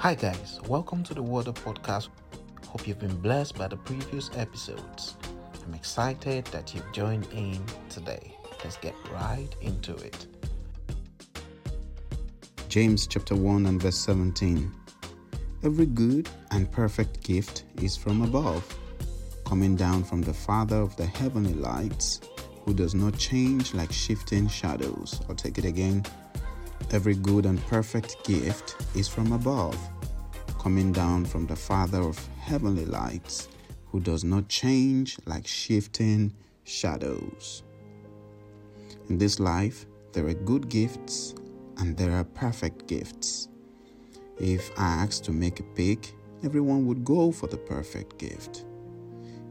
Hi, guys, welcome to the Water Podcast. Hope you've been blessed by the previous episodes. I'm excited that you've joined in today. Let's get right into it. James chapter 1 and verse 17. Every good and perfect gift is from above, coming down from the Father of the heavenly lights, who does not change like shifting shadows. I'll take it again. Every good and perfect gift is from above, coming down from the Father of heavenly lights, who does not change like shifting shadows. In this life, there are good gifts and there are perfect gifts. If asked to make a pick, everyone would go for the perfect gift.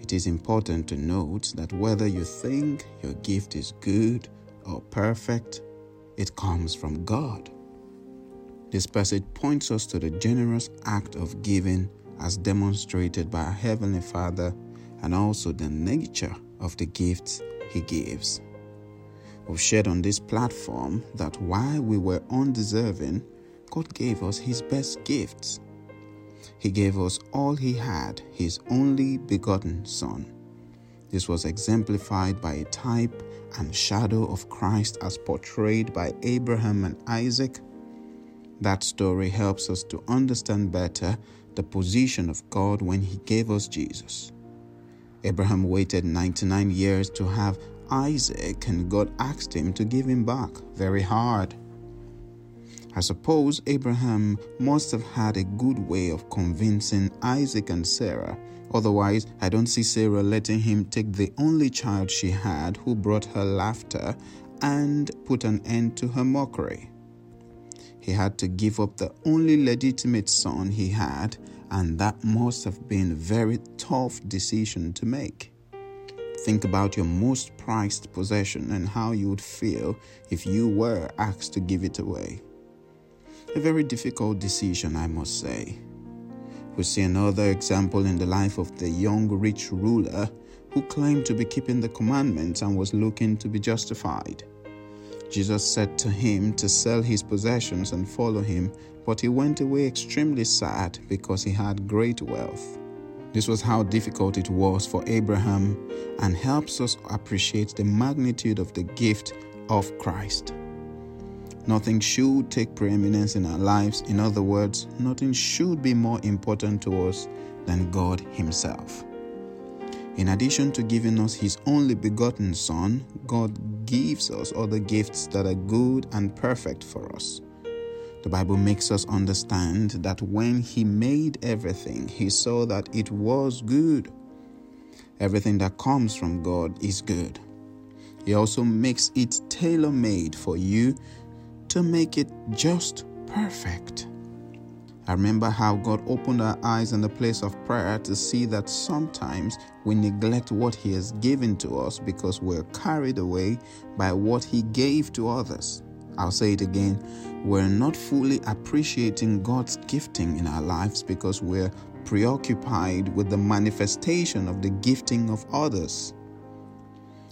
It is important to note that whether you think your gift is good or perfect, it comes from God. This passage points us to the generous act of giving as demonstrated by our Heavenly Father and also the nature of the gifts He gives. We've shared on this platform that while we were undeserving, God gave us His best gifts. He gave us all He had, His only begotten Son. This was exemplified by a type and shadow of Christ as portrayed by Abraham and Isaac. That story helps us to understand better the position of God when He gave us Jesus. Abraham waited 99 years to have Isaac, and God asked him to give him back. Very hard. I suppose Abraham must have had a good way of convincing Isaac and Sarah. Otherwise, I don't see Sarah letting him take the only child she had who brought her laughter and put an end to her mockery. He had to give up the only legitimate son he had, and that must have been a very tough decision to make. Think about your most prized possession and how you would feel if you were asked to give it away. A very difficult decision, I must say. We see another example in the life of the young rich ruler who claimed to be keeping the commandments and was looking to be justified. Jesus said to him to sell his possessions and follow him, but he went away extremely sad because he had great wealth. This was how difficult it was for Abraham and helps us appreciate the magnitude of the gift of Christ. Nothing should take preeminence in our lives. In other words, nothing should be more important to us than God Himself. In addition to giving us His only begotten Son, God gives us other gifts that are good and perfect for us. The Bible makes us understand that when He made everything, He saw that it was good. Everything that comes from God is good. He also makes it tailor made for you to make it just perfect. I remember how God opened our eyes in the place of prayer to see that sometimes we neglect what He has given to us because we're carried away by what He gave to others. I'll say it again. We're not fully appreciating God's gifting in our lives because we're preoccupied with the manifestation of the gifting of others.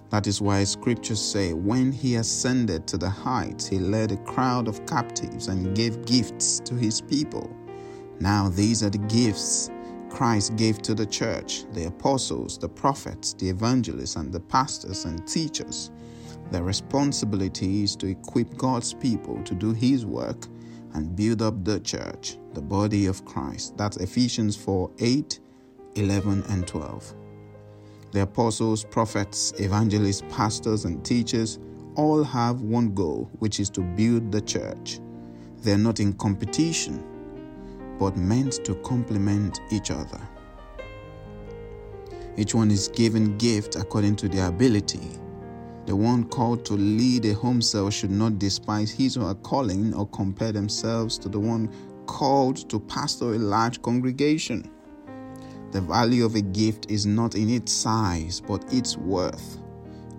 That is why scriptures say, when he ascended to the heights, he led a crowd of captives and gave gifts to his people. Now, these are the gifts Christ gave to the church the apostles, the prophets, the evangelists, and the pastors and teachers. Their responsibility is to equip God's people to do His work and build up the church, the body of Christ. That's Ephesians 4 8, 11, and 12. The apostles, prophets, evangelists, pastors, and teachers all have one goal, which is to build the church. They're not in competition, but meant to complement each other. Each one is given gift according to their ability. The one called to lead a home cell should not despise his or her calling or compare themselves to the one called to pastor a large congregation. The value of a gift is not in its size, but its worth.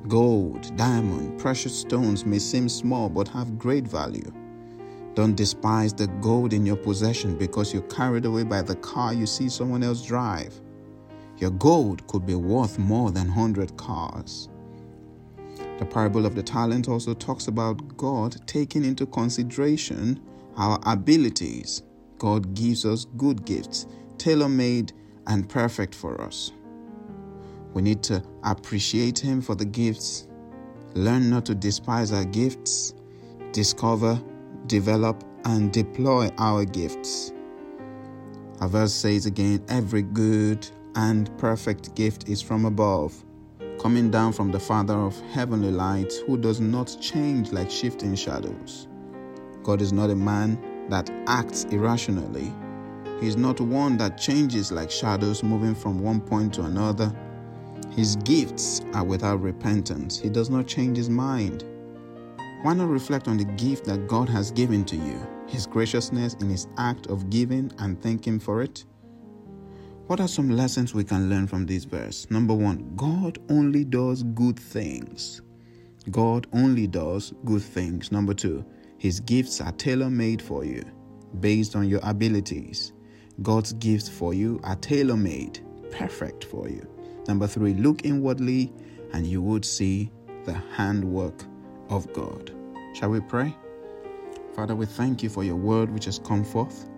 Gold, diamond, precious stones may seem small but have great value. Don't despise the gold in your possession because you're carried away by the car you see someone else drive. Your gold could be worth more than 100 cars. The parable of the talent also talks about God taking into consideration our abilities. God gives us good gifts, tailor made and perfect for us. We need to appreciate Him for the gifts, learn not to despise our gifts, discover, develop, and deploy our gifts. Our verse says again every good and perfect gift is from above, coming down from the Father of heavenly light, who does not change like shifting shadows. God is not a man that acts irrationally. He is not one that changes like shadows moving from one point to another. His gifts are without repentance. He does not change his mind. Why not reflect on the gift that God has given to you, His graciousness in His act of giving and thank Him for it? What are some lessons we can learn from this verse? Number one, God only does good things. God only does good things. Number two, His gifts are tailor made for you based on your abilities. God's gifts for you are tailor made, perfect for you. Number three, look inwardly and you would see the handwork of God. Shall we pray? Father, we thank you for your word which has come forth.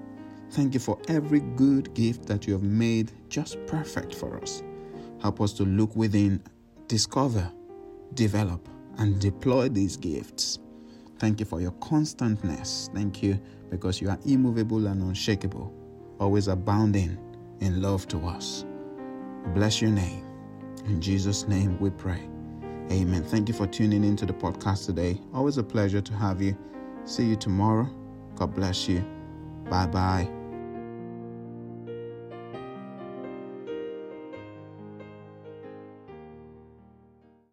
Thank you for every good gift that you have made just perfect for us. Help us to look within, discover, develop, and deploy these gifts. Thank you for your constantness. Thank you because you are immovable and unshakable, always abounding in love to us. Bless your name. In Jesus' name we pray. Amen. Thank you for tuning into the podcast today. Always a pleasure to have you. See you tomorrow. God bless you. Bye bye.